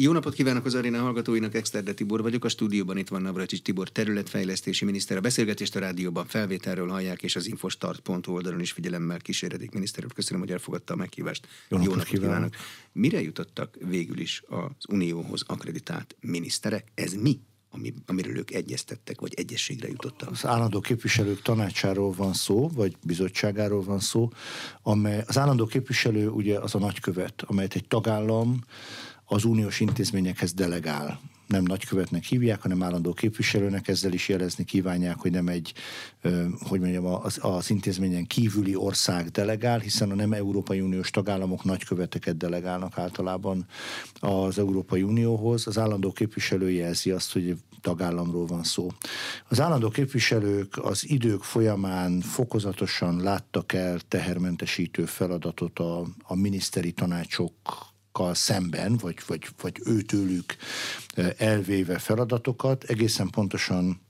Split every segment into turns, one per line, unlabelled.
Jó napot kívánok az aréna hallgatóinak, Exterde Tibor vagyok, a stúdióban itt van Navracsics Tibor területfejlesztési miniszter. A beszélgetést a rádióban felvételről hallják, és az infostart.hu oldalon is figyelemmel kíséredik miniszter úr. Köszönöm, hogy elfogadta a meghívást.
Jó, Jó napot, napot kívánok. kívánok.
Mire jutottak végül is az Unióhoz akreditált miniszterek? Ez mi? ami, amiről ők egyeztettek, vagy egyességre jutottak.
Az állandó képviselők tanácsáról van szó, vagy bizottságáról van szó, amely az állandó képviselő ugye az a nagykövet, amelyet egy tagállam az uniós intézményekhez delegál nem nagykövetnek hívják, hanem állandó képviselőnek, ezzel is jelezni kívánják, hogy nem egy, hogy mondjam, az, az intézményen kívüli ország delegál, hiszen a nem Európai Uniós tagállamok nagyköveteket delegálnak általában az Európai Unióhoz. Az állandó képviselő jelzi azt, hogy tagállamról van szó. Az állandó képviselők az idők folyamán fokozatosan láttak el tehermentesítő feladatot a, a miniszteri tanácsok szemben, vagy, vagy, vagy őtőlük elvéve feladatokat, egészen pontosan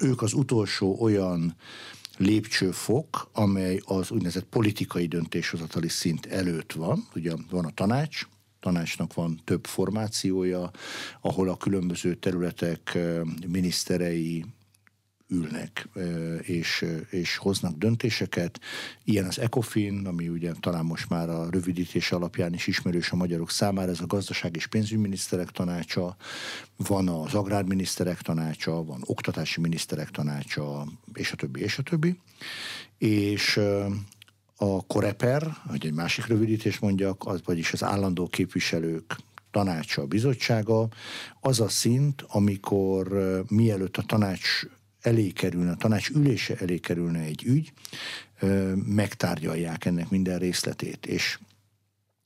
ők az utolsó olyan lépcsőfok, amely az úgynevezett politikai döntéshozatali szint előtt van. Ugye van a tanács, tanácsnak van több formációja, ahol a különböző területek miniszterei, ülnek és, és hoznak döntéseket. Ilyen az ECOFIN, ami ugye talán most már a rövidítés alapján is ismerős a magyarok számára, ez a gazdaság és pénzügyminiszterek tanácsa, van az agrárminiszterek tanácsa, van oktatási miniszterek tanácsa, és a többi, és a többi. És a Koreper, hogy egy másik rövidítés mondjak, az vagyis az állandó képviselők tanácsa, bizottsága, az a szint, amikor mielőtt a tanács elé kerülne, a tanács ülése elé kerülne egy ügy, megtárgyalják ennek minden részletét, és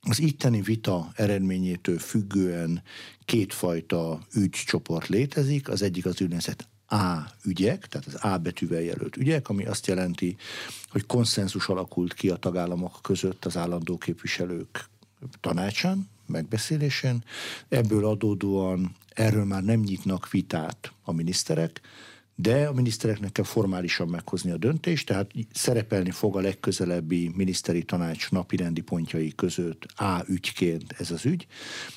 az itteni vita eredményétől függően kétfajta ügycsoport létezik, az egyik az úgynevezett A ügyek, tehát az A betűvel jelölt ügyek, ami azt jelenti, hogy konszenzus alakult ki a tagállamok között az állandó képviselők tanácsán, megbeszélésén. Ebből adódóan erről már nem nyitnak vitát a miniszterek, de a minisztereknek kell formálisan meghozni a döntést, tehát szerepelni fog a legközelebbi miniszteri tanács napirendi pontjai között A ügyként ez az ügy,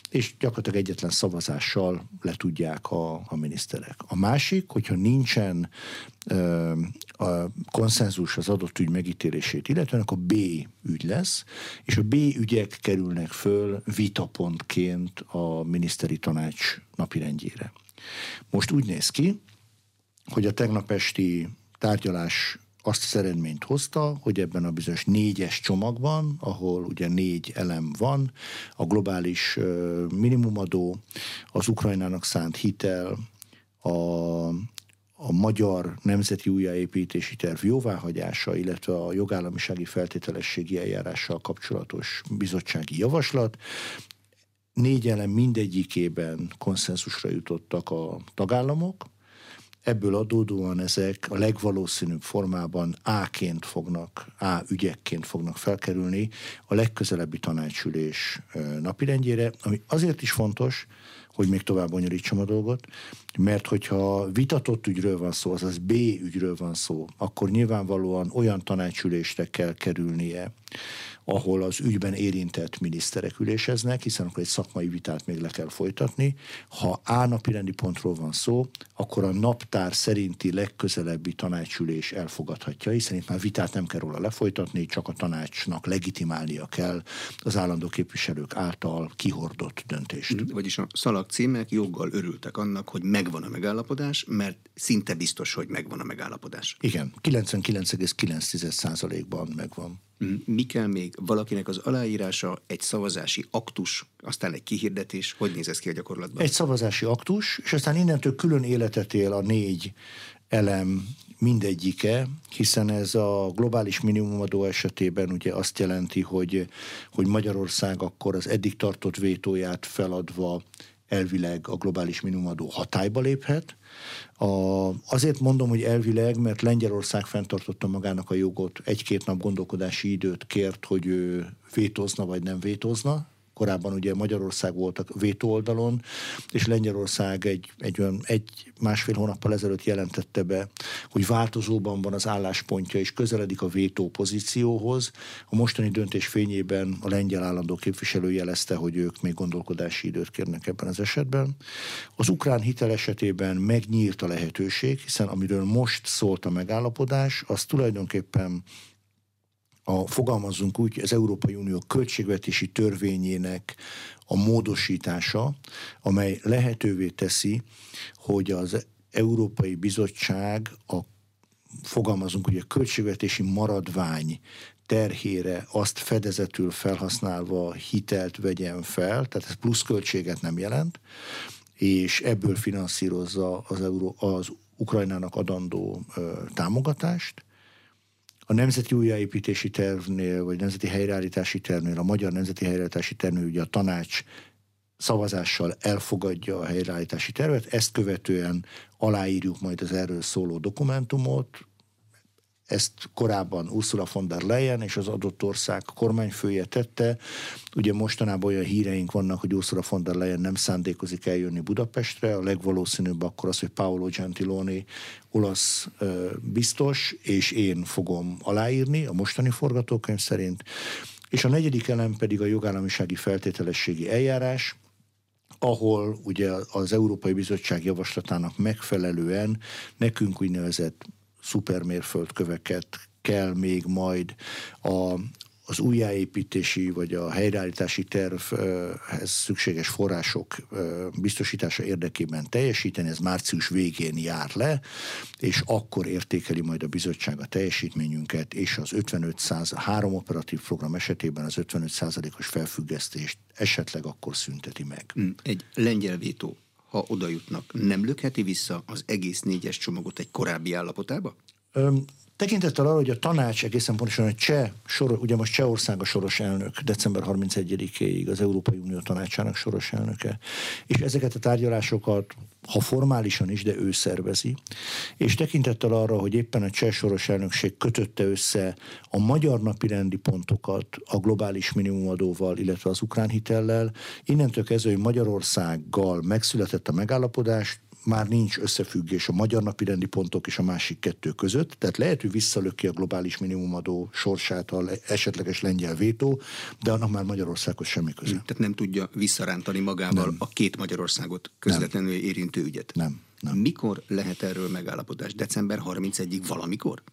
és gyakorlatilag egyetlen szavazással letudják a, a miniszterek. A másik, hogyha nincsen ö, a konszenzus az adott ügy megítélését, illetve a B ügy lesz, és a B ügyek kerülnek föl vitapontként a miniszteri tanács napirendjére. Most úgy néz ki, hogy a tegnap esti tárgyalás azt az eredményt hozta, hogy ebben a bizonyos négyes csomagban, ahol ugye négy elem van, a globális minimumadó, az Ukrajnának szánt hitel, a, a magyar nemzeti újjáépítési terv jóváhagyása, illetve a jogállamisági feltételességi eljárással kapcsolatos bizottsági javaslat. Négy elem mindegyikében konszenzusra jutottak a tagállamok, Ebből adódóan ezek a legvalószínűbb formában A-ként fognak, A ügyekként fognak felkerülni a legközelebbi tanácsülés napirendjére, ami azért is fontos, hogy még tovább bonyolítsam a dolgot, mert hogyha vitatott ügyről van szó, azaz B ügyről van szó, akkor nyilvánvalóan olyan tanácsülésre kell kerülnie, ahol az ügyben érintett miniszterek üléseznek, hiszen akkor egy szakmai vitát még le kell folytatni. Ha A napi rendi pontról van szó, akkor a naptár szerinti legközelebbi tanácsülés elfogadhatja, hiszen itt már vitát nem kell róla lefolytatni, csak a tanácsnak legitimálnia kell az állandó képviselők által kihordott döntést.
Vagyis a szalagcímek joggal örültek annak, hogy megvan a megállapodás, mert szinte biztos, hogy megvan a megállapodás.
Igen, 99,9%-ban megvan.
Mi kell még? Valakinek az aláírása, egy szavazási aktus, aztán egy kihirdetés. Hogy néz ez ki a gyakorlatban?
Egy szavazási aktus, és aztán innentől külön életet él a négy elem mindegyike, hiszen ez a globális minimumadó esetében ugye azt jelenti, hogy, hogy Magyarország akkor az eddig tartott vétóját feladva elvileg a globális minimumadó hatályba léphet. A, azért mondom, hogy elvileg, mert Lengyelország fenntartotta magának a jogot, egy-két nap gondolkodási időt kért, hogy ő vétózna vagy nem vétózna, korábban ugye Magyarország volt a vétó oldalon, és Lengyelország egy, egy olyan egy másfél hónappal ezelőtt jelentette be, hogy változóban van az álláspontja, és közeledik a vétó pozícióhoz. A mostani döntés fényében a lengyel állandó képviselő jelezte, hogy ők még gondolkodási időt kérnek ebben az esetben. Az ukrán hitel esetében megnyílt a lehetőség, hiszen amiről most szólt a megállapodás, az tulajdonképpen a, fogalmazzunk úgy, az Európai Unió költségvetési törvényének a módosítása, amely lehetővé teszi, hogy az Európai Bizottság a fogalmazunk, hogy a költségvetési maradvány terhére azt fedezetül felhasználva hitelt vegyen fel, tehát ez pluszköltséget nem jelent, és ebből finanszírozza az, Euró, az Ukrajnának adandó ö, támogatást, a Nemzeti Újjáépítési Tervnél, vagy Nemzeti Helyreállítási Tervnél, a Magyar Nemzeti Helyreállítási Tervnél ugye a tanács szavazással elfogadja a helyreállítási tervet, ezt követően aláírjuk majd az erről szóló dokumentumot, ezt korábban Ursula von der Leyen és az adott ország kormányfője tette. Ugye mostanában olyan híreink vannak, hogy Ursula von der Leyen nem szándékozik eljönni Budapestre. A legvalószínűbb akkor az, hogy Paolo Gentiloni olasz biztos, és én fogom aláírni a mostani forgatókönyv szerint. És a negyedik elem pedig a jogállamisági feltételességi eljárás, ahol ugye az Európai Bizottság javaslatának megfelelően nekünk úgynevezett szupermérföldköveket kell még majd a, az újjáépítési vagy a helyreállítási tervhez szükséges források biztosítása érdekében teljesíteni, ez március végén jár le, és akkor értékeli majd a bizottság a teljesítményünket, és az 55 száz, három operatív program esetében az 55 százalékos felfüggesztést esetleg akkor szünteti meg.
Egy lengyel vétó ha oda jutnak, nem lökheti vissza az egész négyes csomagot egy korábbi állapotába?
Öm, Tekintettel arra, hogy a tanács egészen pontosan a cseh, sor, ugye most Csehország a soros elnök, december 31-éig az Európai Unió tanácsának soros elnöke, és ezeket a tárgyalásokat, ha formálisan is, de ő szervezi, és tekintettel arra, hogy éppen a cseh soros elnökség kötötte össze a magyar napi rendi pontokat a globális minimumadóval, illetve az ukrán hitellel, innentől kezdve, hogy Magyarországgal megszületett a megállapodás, már nincs összefüggés a magyar napi rendi pontok és a másik kettő között, tehát lehet, hogy visszalöki a globális minimumadó sorsát a esetleges lengyel vétó, de annak már Magyarországhoz semmi köze.
Tehát nem tudja visszarántani magával nem. a két Magyarországot közvetlenül nem. érintő ügyet.
Nem. nem.
Mikor lehet erről megállapodás? December 31-ig valamikor?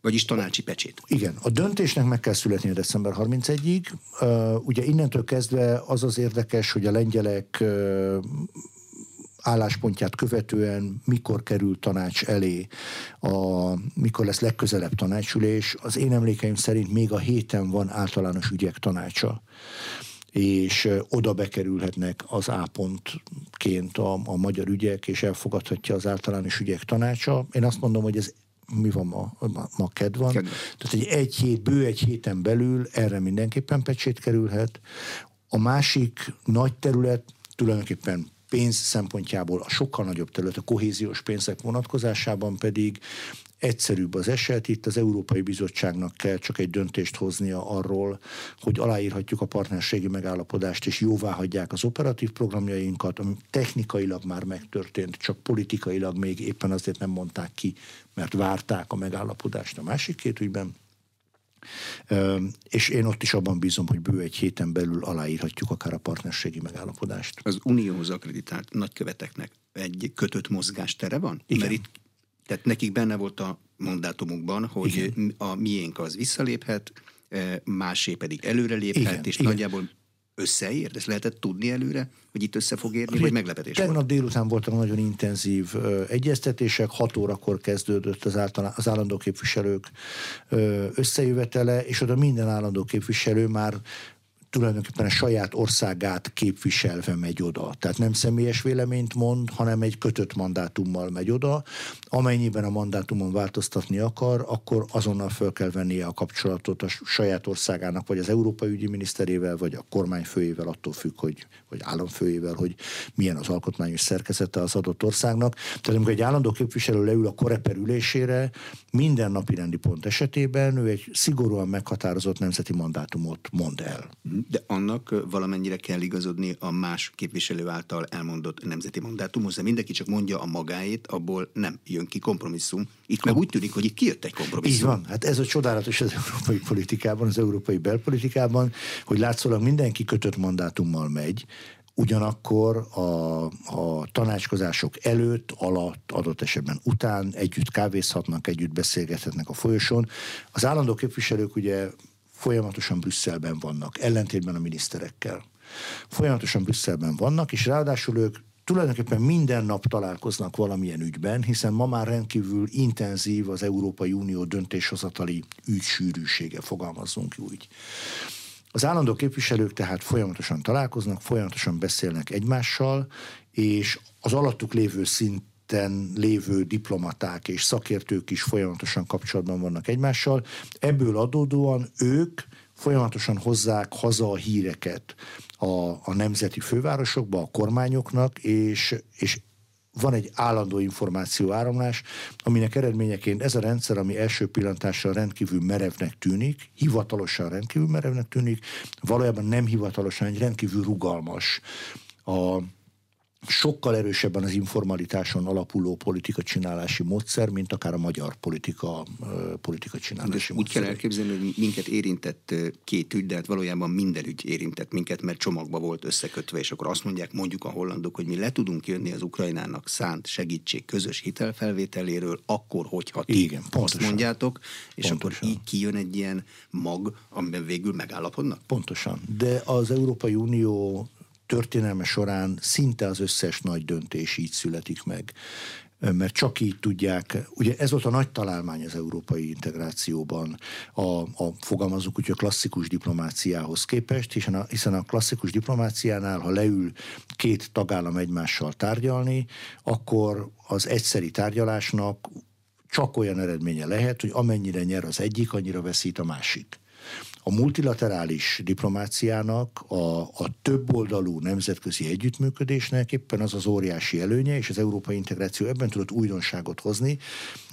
Vagyis tanácsi pecsét.
Igen, a döntésnek meg kell születni december 31-ig. Uh, ugye innentől kezdve az az érdekes, hogy a lengyelek uh, álláspontját követően mikor kerül tanács elé, a, mikor lesz legközelebb tanácsülés. Az én emlékeim szerint még a héten van általános ügyek tanácsa és oda bekerülhetnek az A pontként a, a magyar ügyek, és elfogadhatja az általános ügyek tanácsa. Én azt mondom, hogy ez mi van ma, ma, ma ked van. Kedve. Tehát egy, egy hét, bő egy héten belül erre mindenképpen pecsét kerülhet. A másik nagy terület tulajdonképpen pénz szempontjából a sokkal nagyobb terület, a kohéziós pénzek vonatkozásában pedig egyszerűbb az eset. Itt az Európai Bizottságnak kell csak egy döntést hoznia arról, hogy aláírhatjuk a partnerségi megállapodást, és jóvá hagyják az operatív programjainkat, ami technikailag már megtörtént, csak politikailag még éppen azért nem mondták ki, mert várták a megállapodást a másik két ügyben. És én ott is abban bízom, hogy bő egy héten belül aláírhatjuk akár a partnerségi megállapodást.
Az unióhoz akreditált nagyköveteknek egy kötött mozgástere van? Igen. Mert itt, tehát nekik benne volt a mandátumukban, hogy Igen. a miénk az visszaléphet, másé pedig előreléphet, Igen. és Igen. nagyjából összeér? Ezt lehetett tudni előre, hogy itt össze fog érni, vagy meglepetés
Tegnap
volt?
délután voltak nagyon intenzív ö, egyeztetések, 6 órakor kezdődött az, általán, az állandó képviselők ö, összejövetele, és oda minden állandó képviselő már tulajdonképpen a saját országát képviselve megy oda. Tehát nem személyes véleményt mond, hanem egy kötött mandátummal megy oda. Amennyiben a mandátumon változtatni akar, akkor azonnal föl kell vennie a kapcsolatot a saját országának, vagy az Európai Ügyi Miniszterével, vagy a kormányfőjével, attól függ, hogy, vagy államfőjével, hogy milyen az alkotmányos szerkezete az adott országnak. Tehát amikor egy állandó képviselő leül a koreper ülésére, minden napi rendi pont esetében ő egy szigorúan meghatározott nemzeti mandátumot mond el.
De annak valamennyire kell igazodni a más képviselő által elmondott nemzeti mandátumhoz, de mindenki csak mondja a magáét, abból nem jön ki kompromisszum. Itt meg úgy tűnik, hogy itt kijött egy kompromisszum.
Így van. Hát ez a csodálatos az európai politikában, az európai belpolitikában, hogy látszólag mindenki kötött mandátummal megy, ugyanakkor a, a tanácskozások előtt, alatt, adott esetben után együtt kávézhatnak, együtt beszélgethetnek a folyosón. Az állandó képviselők ugye folyamatosan Brüsszelben vannak, ellentétben a miniszterekkel. Folyamatosan Brüsszelben vannak, és ráadásul ők tulajdonképpen minden nap találkoznak valamilyen ügyben, hiszen ma már rendkívül intenzív az Európai Unió döntéshozatali ügysűrűsége, fogalmazzunk úgy. Az állandó képviselők tehát folyamatosan találkoznak, folyamatosan beszélnek egymással, és az alattuk lévő szinten lévő diplomaták és szakértők is folyamatosan kapcsolatban vannak egymással. Ebből adódóan ők folyamatosan hozzák haza a híreket a, a nemzeti fővárosokba, a kormányoknak, és, és van egy állandó információ áramlás, aminek eredményeként ez a rendszer, ami első pillantásra rendkívül merevnek tűnik, hivatalosan rendkívül merevnek tűnik, valójában nem hivatalosan egy rendkívül rugalmas a, sokkal erősebben az informalitáson alapuló politika csinálási módszer, mint akár a magyar politika, politika csinálási
De Úgy kell elképzelni, hogy minket érintett két ügy, de hát valójában minden ügy érintett minket, mert csomagba volt összekötve, és akkor azt mondják mondjuk a hollandok, hogy mi le tudunk jönni az Ukrajnának szánt segítség közös hitelfelvételéről, akkor, hogyha ti Igen, azt pontosan. mondjátok, és pontosan. akkor így kijön egy ilyen mag, amiben végül megállapodnak?
Pontosan. De az Európai Unió történelme során szinte az összes nagy döntés így születik meg mert csak így tudják, ugye ez volt a nagy találmány az európai integrációban, a, a fogalmazunk úgy, a klasszikus diplomáciához képest, hiszen a, hiszen a klasszikus diplomáciánál, ha leül két tagállam egymással tárgyalni, akkor az egyszeri tárgyalásnak csak olyan eredménye lehet, hogy amennyire nyer az egyik, annyira veszít a másik. A multilaterális diplomáciának, a, a többoldalú nemzetközi együttműködésnek éppen az az óriási előnye, és az európai integráció ebben tudott újdonságot hozni,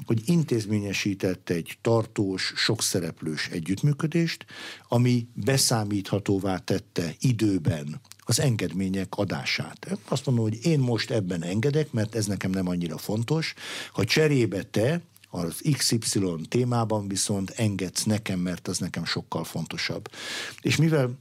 hogy intézményesített egy tartós, sokszereplős együttműködést, ami beszámíthatóvá tette időben az engedmények adását. Azt mondom, hogy én most ebben engedek, mert ez nekem nem annyira fontos. Ha cserébe te az XY témában viszont engedsz nekem, mert az nekem sokkal fontosabb. És mivel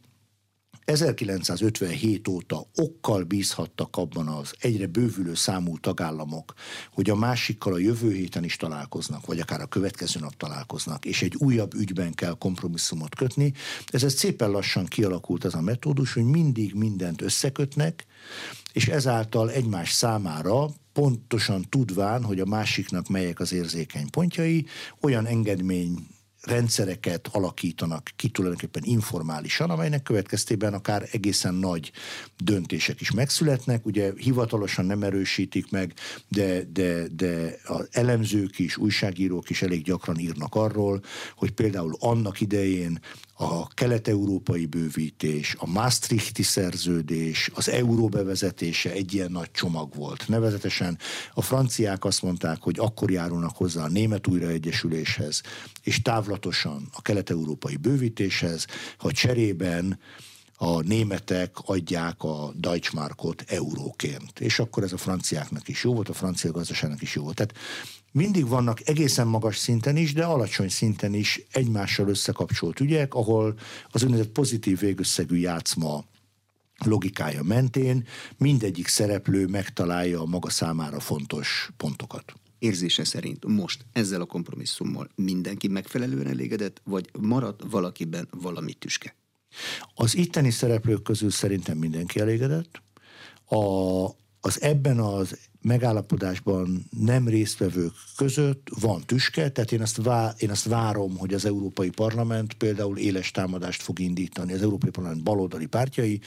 1957 óta okkal bízhattak abban az egyre bővülő számú tagállamok, hogy a másikkal a jövő héten is találkoznak, vagy akár a következő nap találkoznak, és egy újabb ügyben kell kompromisszumot kötni. Ez, ez szépen lassan kialakult ez a metódus, hogy mindig mindent összekötnek, és ezáltal egymás számára pontosan tudván, hogy a másiknak melyek az érzékeny pontjai, olyan engedmény rendszereket alakítanak ki tulajdonképpen informálisan, amelynek következtében akár egészen nagy döntések is megszületnek. Ugye hivatalosan nem erősítik meg, de, de, de az elemzők is, újságírók is elég gyakran írnak arról, hogy például annak idején a kelet-európai bővítés, a Maastrichti szerződés, az euró bevezetése egy ilyen nagy csomag volt. Nevezetesen a franciák azt mondták, hogy akkor járulnak hozzá a német újraegyesüléshez, és távlatosan a kelet-európai bővítéshez, ha cserében a németek adják a Deutschmarkot euróként. És akkor ez a franciáknak is jó volt, a francia gazdaságnak is jó volt. Tehát mindig vannak egészen magas szinten is, de alacsony szinten is egymással összekapcsolt ügyek, ahol az úgynevezett pozitív végösszegű játszma logikája mentén mindegyik szereplő megtalálja a maga számára fontos pontokat.
Érzése szerint most ezzel a kompromisszummal mindenki megfelelően elégedett, vagy marad valakiben valami tüske?
Az itteni szereplők közül szerintem mindenki elégedett. A, az ebben az megállapodásban nem résztvevők között van tüske, tehát én azt, vá, én azt várom, hogy az Európai Parlament például éles támadást fog indítani, az Európai Parlament baloldali pártjai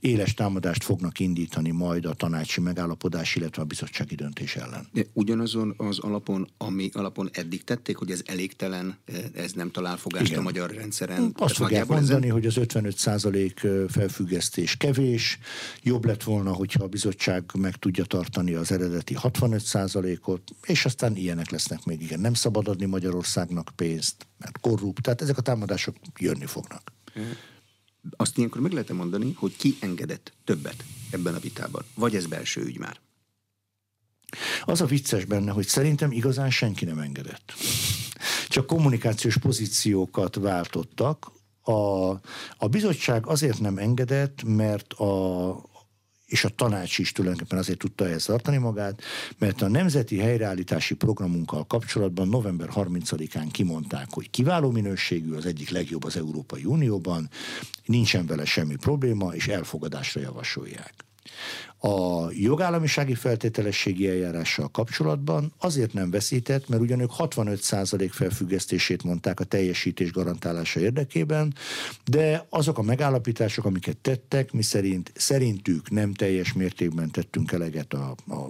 éles támadást fognak indítani majd a tanácsi megállapodás, illetve a bizottsági döntés ellen.
De ugyanazon az alapon, ami alapon eddig tették, hogy ez elégtelen, ez nem talál fogást Igen. a magyar rendszeren.
Azt fogják mondani, ezen... hogy az 55% felfüggesztés kevés, jobb lett volna, hogyha a bizottság meg tudja tartani az eredeti 65 ot és aztán ilyenek lesznek még. Igen, nem szabad adni Magyarországnak pénzt, mert korrupt, tehát ezek a támadások jönni fognak.
Azt ilyenkor meg lehet mondani, hogy ki engedett többet ebben a vitában? Vagy ez belső ügy már?
Az a vicces benne, hogy szerintem igazán senki nem engedett. Csak kommunikációs pozíciókat váltottak. A, a bizottság azért nem engedett, mert a, és a tanács is tulajdonképpen azért tudta ehhez tartani magát, mert a Nemzeti Helyreállítási Programunkkal kapcsolatban november 30-án kimondták, hogy kiváló minőségű, az egyik legjobb az Európai Unióban, nincsen vele semmi probléma, és elfogadásra javasolják. A jogállamisági feltételességi eljárással kapcsolatban azért nem veszített, mert ugyanők 65% felfüggesztését mondták a teljesítés garantálása érdekében, de azok a megállapítások, amiket tettek, mi szerint szerintük nem teljes mértékben tettünk eleget a, a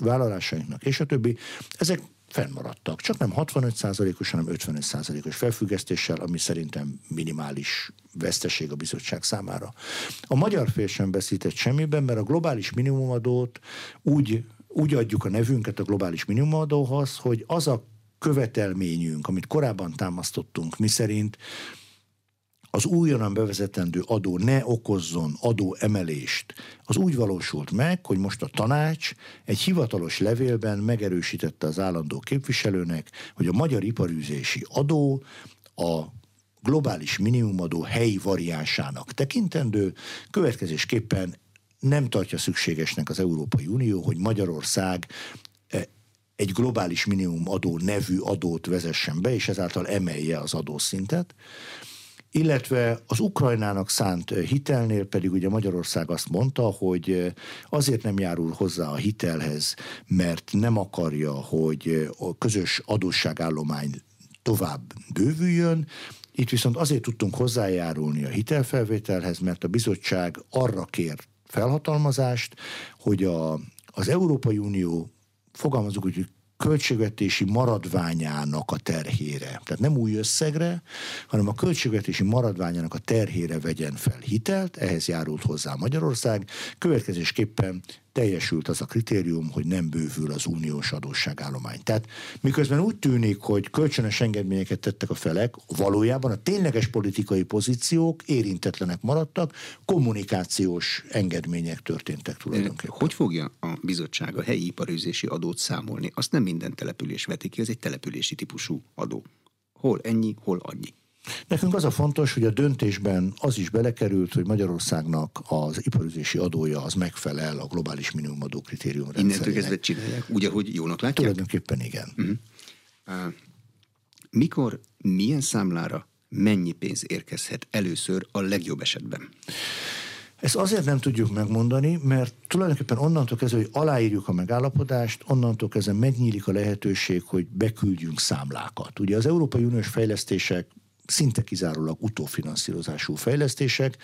vállalásainknak, és a többi, ezek fennmaradtak. Csak nem 65%-os, hanem 55%-os felfüggesztéssel, ami szerintem minimális veszteség a bizottság számára. A magyar fél sem veszített semmiben, mert a globális minimumadót úgy, úgy adjuk a nevünket a globális minimumadóhoz, hogy az a követelményünk, amit korábban támasztottunk, mi szerint az újonnan bevezetendő adó ne okozzon adó emelést, az úgy valósult meg, hogy most a tanács egy hivatalos levélben megerősítette az állandó képviselőnek, hogy a magyar iparűzési adó a globális minimumadó helyi variánsának tekintendő, következésképpen nem tartja szükségesnek az Európai Unió, hogy Magyarország e, egy globális minimumadó nevű adót vezessen be, és ezáltal emelje az adószintet illetve az Ukrajnának szánt hitelnél pedig ugye Magyarország azt mondta, hogy azért nem járul hozzá a hitelhez, mert nem akarja, hogy a közös adósságállomány tovább bővüljön, itt viszont azért tudtunk hozzájárulni a hitelfelvételhez, mert a bizottság arra kér felhatalmazást, hogy a, az Európai Unió fogalmazunk, hogy költségvetési maradványának a terhére, tehát nem új összegre, hanem a költségvetési maradványának a terhére vegyen fel hitelt, ehhez járult hozzá Magyarország, következésképpen teljesült az a kritérium, hogy nem bővül az uniós adósságállomány. Tehát miközben úgy tűnik, hogy kölcsönös engedményeket tettek a felek, valójában a tényleges politikai pozíciók érintetlenek maradtak, kommunikációs engedmények történtek tulajdonképpen.
Hogy fogja a bizottság a helyi iparőzési adót számolni? Azt nem minden település veti ki, ez egy települési típusú adó. Hol ennyi, hol annyi.
Nekünk az a fontos, hogy a döntésben az is belekerült, hogy Magyarországnak az iparüzési adója az megfelel a globális minimumadó kritérium.
Innentől kezdve csinálják, úgy, ahogy jónak látják?
Tulajdonképpen igen. Uh-huh.
Uh, mikor, milyen számlára mennyi pénz érkezhet először a legjobb esetben?
Ezt azért nem tudjuk megmondani, mert tulajdonképpen onnantól kezdve, hogy aláírjuk a megállapodást, onnantól kezdve megnyílik a lehetőség, hogy beküldjünk számlákat. Ugye az Európai Uniós fejlesztések szinte kizárólag utófinanszírozású fejlesztések.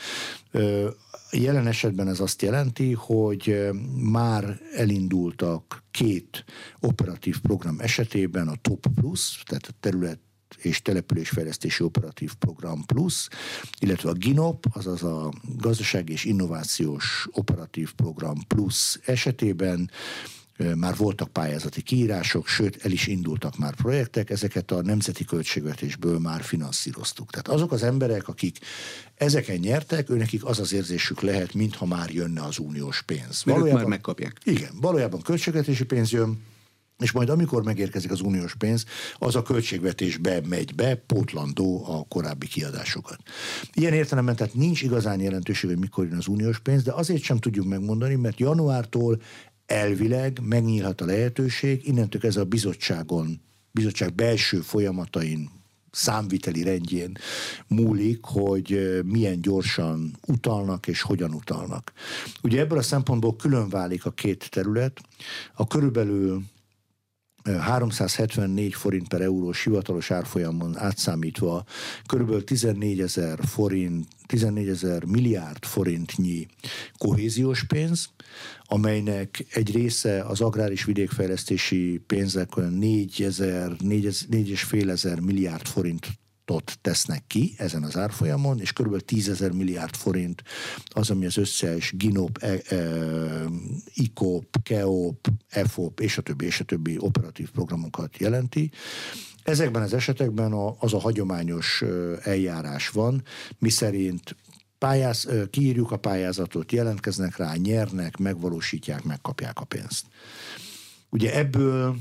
Jelen esetben ez azt jelenti, hogy már elindultak két operatív program esetében a Top Plus, tehát a terület és településfejlesztési operatív program plusz, illetve a GINOP, azaz a gazdasági és innovációs operatív program plusz esetében már voltak pályázati kiírások, sőt el is indultak már projektek, ezeket a nemzeti költségvetésből már finanszíroztuk. Tehát azok az emberek, akik ezeken nyertek, őnekik az az érzésük lehet, mintha már jönne az uniós pénz.
Valójában, már megkapják.
Igen, valójában költségvetési pénz jön, és majd amikor megérkezik az uniós pénz, az a költségvetésbe megy be, pótlandó a korábbi kiadásokat. Ilyen értelemben tehát nincs igazán jelentőség, hogy mikor jön az uniós pénz, de azért sem tudjuk megmondani, mert januártól elvileg megnyílhat a lehetőség, innentől ez a bizottságon, bizottság belső folyamatain számviteli rendjén múlik, hogy milyen gyorsan utalnak és hogyan utalnak. Ugye ebből a szempontból külön válik a két terület. A körülbelül 374 forint per eurós hivatalos árfolyamon átszámítva körülbelül 14 ezer forint, 14 ezer milliárd forintnyi kohéziós pénz, amelynek egy része az agrár és vidékfejlesztési pénzek olyan 4 ezer, 4 és fél ezer milliárd forint forintot tesznek ki ezen az árfolyamon, és kb. 10 ezer milliárd forint az, ami az összes GINOP, e, e, ICOP, KEOP, EFOP és a többi, és a többi operatív programokat jelenti. Ezekben az esetekben a, az a hagyományos eljárás van, miszerint pályáz, kiírjuk a pályázatot, jelentkeznek rá, nyernek, megvalósítják, megkapják a pénzt. Ugye ebből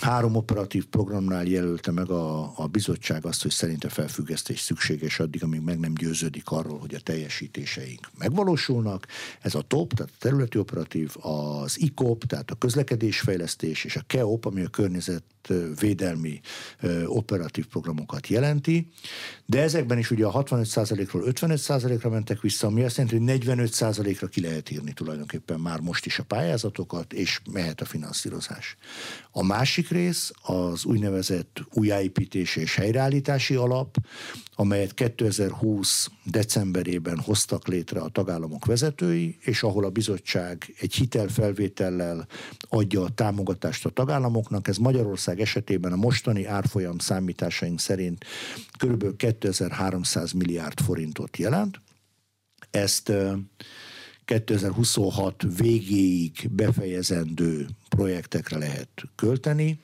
Három operatív programnál jelölte meg a, a bizottság azt, hogy szerinte felfüggesztés szükséges addig, amíg meg nem győződik arról, hogy a teljesítéseink megvalósulnak. Ez a TOP, tehát a területi operatív, az ICOP, tehát a közlekedésfejlesztés, és a KEOP, ami a környezetvédelmi operatív programokat jelenti. De ezekben is ugye a 65%-ról 55%-ra mentek vissza, ami azt jelenti, hogy 45%-ra ki lehet írni tulajdonképpen már most is a pályázatokat, és mehet a finanszírozás. A másik rész az úgynevezett újjáépítés és helyreállítási alap, amelyet 2020 decemberében hoztak létre a tagállamok vezetői, és ahol a bizottság egy hitelfelvétellel adja a támogatást a tagállamoknak. Ez Magyarország esetében a mostani árfolyam számításaink szerint kb. 2300 milliárd forintot jelent. Ezt 2026 végéig befejezendő projektekre lehet költeni,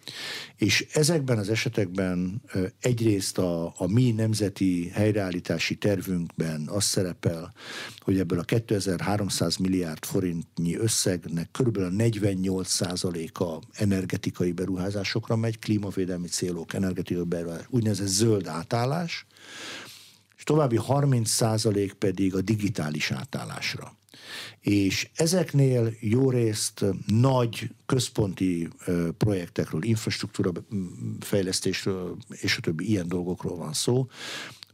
és ezekben az esetekben egyrészt a, a mi nemzeti helyreállítási tervünkben az szerepel, hogy ebből a 2300 milliárd forintnyi összegnek kb. 48%-a energetikai beruházásokra megy, klímavédelmi célok, energetikai beruházás, úgynevezett zöld átállás, további 30% pedig a digitális átállásra. És ezeknél jó részt nagy központi projektekről, infrastruktúra fejlesztésről és a többi ilyen dolgokról van szó.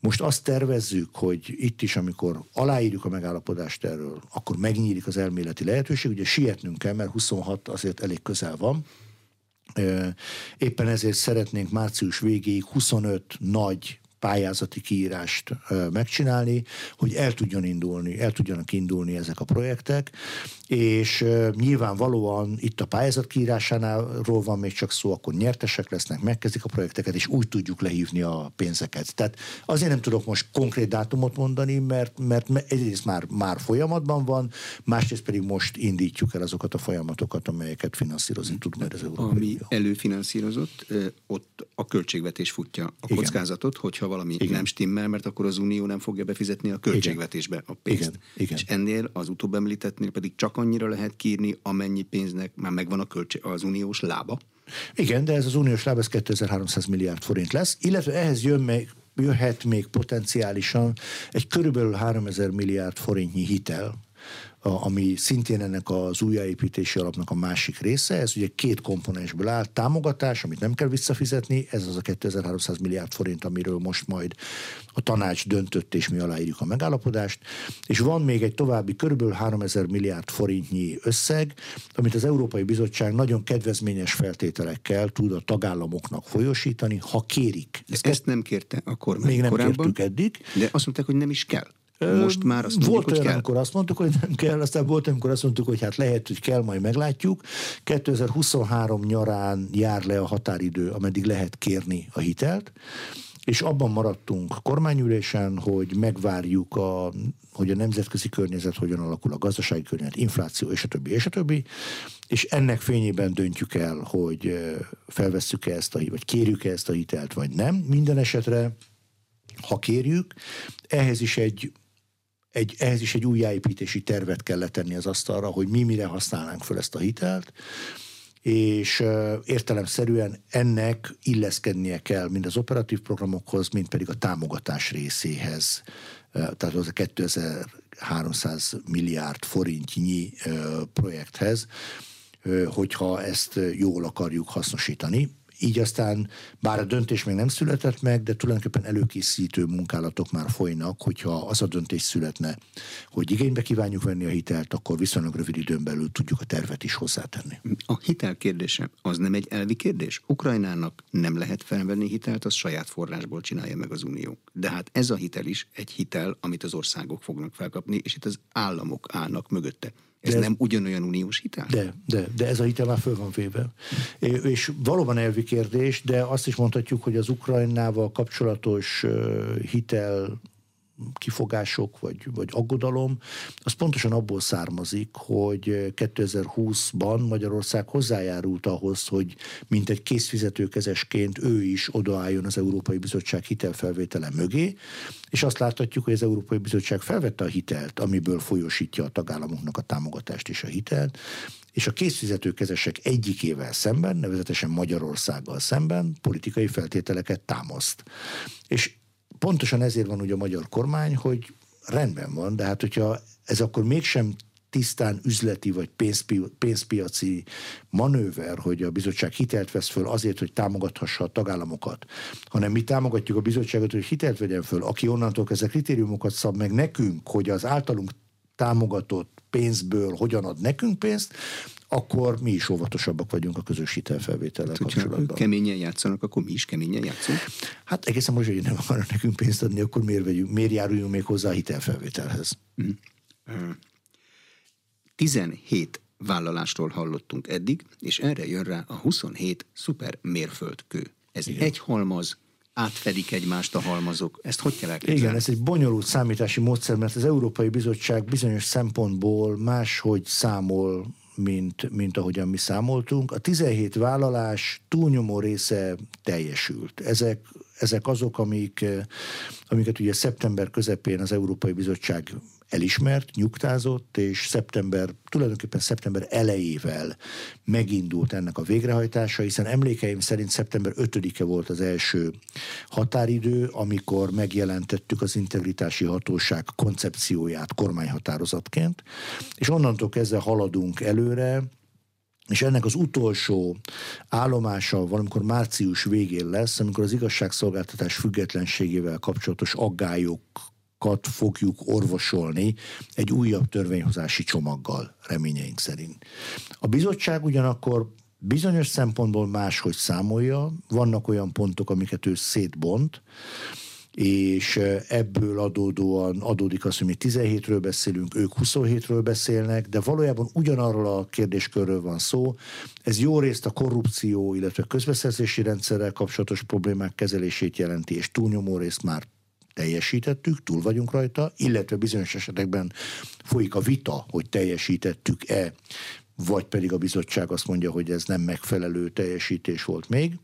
Most azt tervezzük, hogy itt is, amikor aláírjuk a megállapodást erről, akkor megnyílik az elméleti lehetőség. Ugye sietnünk kell, mert 26 azért elég közel van. Éppen ezért szeretnénk március végéig 25 nagy pályázati kiírást megcsinálni, hogy el tudjon indulni, el tudjanak indulni ezek a projektek, és nyilvánvalóan itt a pályázat kiírásánál van még csak szó, akkor nyertesek lesznek, megkezdik a projekteket, és úgy tudjuk lehívni a pénzeket. Tehát azért nem tudok most konkrét dátumot mondani, mert, mert egyrészt már, már folyamatban van, másrészt pedig most indítjuk el azokat a folyamatokat, amelyeket finanszírozni tud majd az Európai
Ami előfinanszírozott, ott a költségvetés futja a Igen. kockázatot, hogyha valami Igen. nem stimmel, mert akkor az Unió nem fogja befizetni a költségvetésbe a pénzt. Igen. Igen. És ennél az utóbb említettnél pedig csak annyira lehet kírni, amennyi pénznek már megvan a költség, az uniós lába.
Igen, de ez az uniós láb, ez 2300 milliárd forint lesz, illetve ehhez jön még jöhet még potenciálisan egy körülbelül 3000 milliárd forintnyi hitel, ami szintén ennek az újjáépítési alapnak a másik része. Ez ugye két komponensből áll. Támogatás, amit nem kell visszafizetni, ez az a 2300 milliárd forint, amiről most majd a tanács döntött, és mi aláírjuk a megállapodást. És van még egy további körülbelül 3000 milliárd forintnyi összeg, amit az Európai Bizottság nagyon kedvezményes feltételekkel tud a tagállamoknak folyosítani, ha kérik.
Ezt, Ezt nem kérte a kormány
Még nem
korábban,
kértük eddig.
De azt mondták, hogy nem is kell. Most már azt mondjuk,
volt
hogy
olyan,
kell.
amikor azt mondtuk, hogy nem kell, aztán volt, amikor azt mondtuk, hogy hát lehet, hogy kell, majd meglátjuk. 2023 nyarán jár le a határidő, ameddig lehet kérni a hitelt, és abban maradtunk kormányülésen, hogy megvárjuk, a, hogy a nemzetközi környezet hogyan alakul, a gazdasági környezet, infláció, és a többi, és a többi, és ennek fényében döntjük el, hogy felvesszük-e ezt a vagy kérjük-e ezt a hitelt, vagy nem. Minden esetre ha kérjük, ehhez is egy egy, ehhez is egy újjáépítési tervet kell letenni az asztalra, hogy mi mire használnánk fel ezt a hitelt, és értelemszerűen ennek illeszkednie kell mind az operatív programokhoz, mind pedig a támogatás részéhez. Tehát az a 2300 milliárd forintnyi projekthez, hogyha ezt jól akarjuk hasznosítani így aztán bár a döntés még nem született meg, de tulajdonképpen előkészítő munkálatok már folynak, hogyha az a döntés születne, hogy igénybe kívánjuk venni a hitelt, akkor viszonylag rövid időn belül tudjuk a tervet is hozzátenni.
A hitel kérdése az nem egy elvi kérdés. Ukrajnának nem lehet felvenni hitelt, az saját forrásból csinálja meg az Unió. De hát ez a hitel is egy hitel, amit az országok fognak felkapni, és itt az államok állnak mögötte. Ez, ez nem ugyanolyan uniós hitel?
De, de, de ez a hitel már föl van véve. És valóban elvi kérdés, de azt is mondhatjuk, hogy az Ukrajnával kapcsolatos hitel kifogások vagy, vagy aggodalom, az pontosan abból származik, hogy 2020-ban Magyarország hozzájárult ahhoz, hogy mint egy készfizetőkezesként ő is odaálljon az Európai Bizottság hitelfelvétele mögé, és azt láthatjuk, hogy az Európai Bizottság felvette a hitelt, amiből folyosítja a tagállamoknak a támogatást és a hitelt, és a készfizetőkezesek egyikével szemben, nevezetesen Magyarországgal szemben politikai feltételeket támaszt. És pontosan ezért van ugye a magyar kormány, hogy rendben van, de hát hogyha ez akkor mégsem tisztán üzleti vagy pénzpi, pénzpiaci manőver, hogy a bizottság hitelt vesz föl azért, hogy támogathassa a tagállamokat, hanem mi támogatjuk a bizottságot, hogy hitelt vegyen föl, aki onnantól kezdve kritériumokat szab meg nekünk, hogy az általunk támogatott pénzből hogyan ad nekünk pénzt, akkor mi is óvatosabbak vagyunk a közös hitelfelvétellel hát, kapcsolatban.
keményen játszanak, akkor mi is keményen játszunk?
Hát egészen most, hogy nem akarnak nekünk pénzt adni, akkor miért, vegyünk, miért járuljunk még hozzá a hitelfelvételhez? Mm.
17 vállalástól hallottunk eddig, és erre jön rá a 27 szuper mérföldkő. Ez Igen. egy halmaz, átfedik egymást a halmazok. Ezt hogy kell elképzelni?
Igen, ez egy bonyolult számítási módszer, mert az Európai Bizottság bizonyos szempontból máshogy számol mint, mint ahogyan mi számoltunk. A 17 vállalás túlnyomó része teljesült. Ezek, ezek azok, amik, amiket ugye szeptember közepén az Európai Bizottság elismert, nyugtázott, és szeptember, tulajdonképpen szeptember elejével megindult ennek a végrehajtása, hiszen emlékeim szerint szeptember 5-e volt az első határidő, amikor megjelentettük az integritási hatóság koncepcióját kormányhatározatként, és onnantól kezdve haladunk előre, és ennek az utolsó állomása valamikor március végén lesz, amikor az igazságszolgáltatás függetlenségével kapcsolatos aggályok kat fogjuk orvosolni egy újabb törvényhozási csomaggal, reményeink szerint. A bizottság ugyanakkor bizonyos szempontból máshogy számolja, vannak olyan pontok, amiket ő szétbont, és ebből adódóan adódik az, hogy mi 17-ről beszélünk, ők 27-ről beszélnek, de valójában ugyanarról a kérdéskörről van szó. Ez jó részt a korrupció, illetve közbeszerzési rendszerrel kapcsolatos problémák kezelését jelenti, és túlnyomó részt már teljesítettük, túl vagyunk rajta, illetve bizonyos esetekben folyik a vita, hogy teljesítettük-e, vagy pedig a bizottság azt mondja, hogy ez nem megfelelő teljesítés volt még.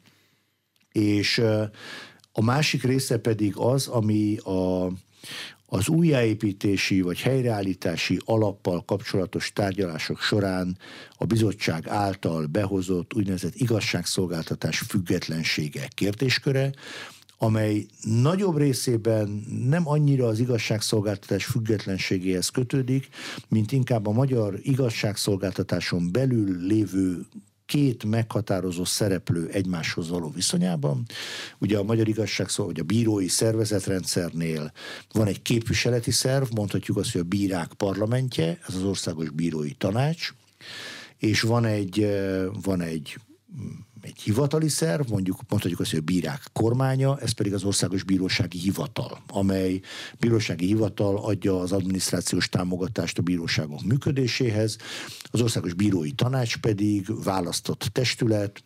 És a másik része pedig az, ami a, az újjáépítési vagy helyreállítási alappal kapcsolatos tárgyalások során a bizottság által behozott úgynevezett igazságszolgáltatás függetlensége kérdésköre, amely nagyobb részében nem annyira az igazságszolgáltatás függetlenségéhez kötődik, mint inkább a magyar igazságszolgáltatáson belül lévő két meghatározó szereplő egymáshoz való viszonyában. Ugye a Magyar Igazságszolgáltatás, vagy a bírói szervezetrendszernél van egy képviseleti szerv, mondhatjuk azt, hogy a bírák parlamentje, ez az Országos Bírói Tanács, és van egy, van egy egy hivatali szerv, mondjuk mondhatjuk azt, hogy a bírák kormánya, ez pedig az Országos Bírósági Hivatal, amely bírósági hivatal adja az adminisztrációs támogatást a bíróságok működéséhez, az Országos Bírói Tanács pedig választott testület,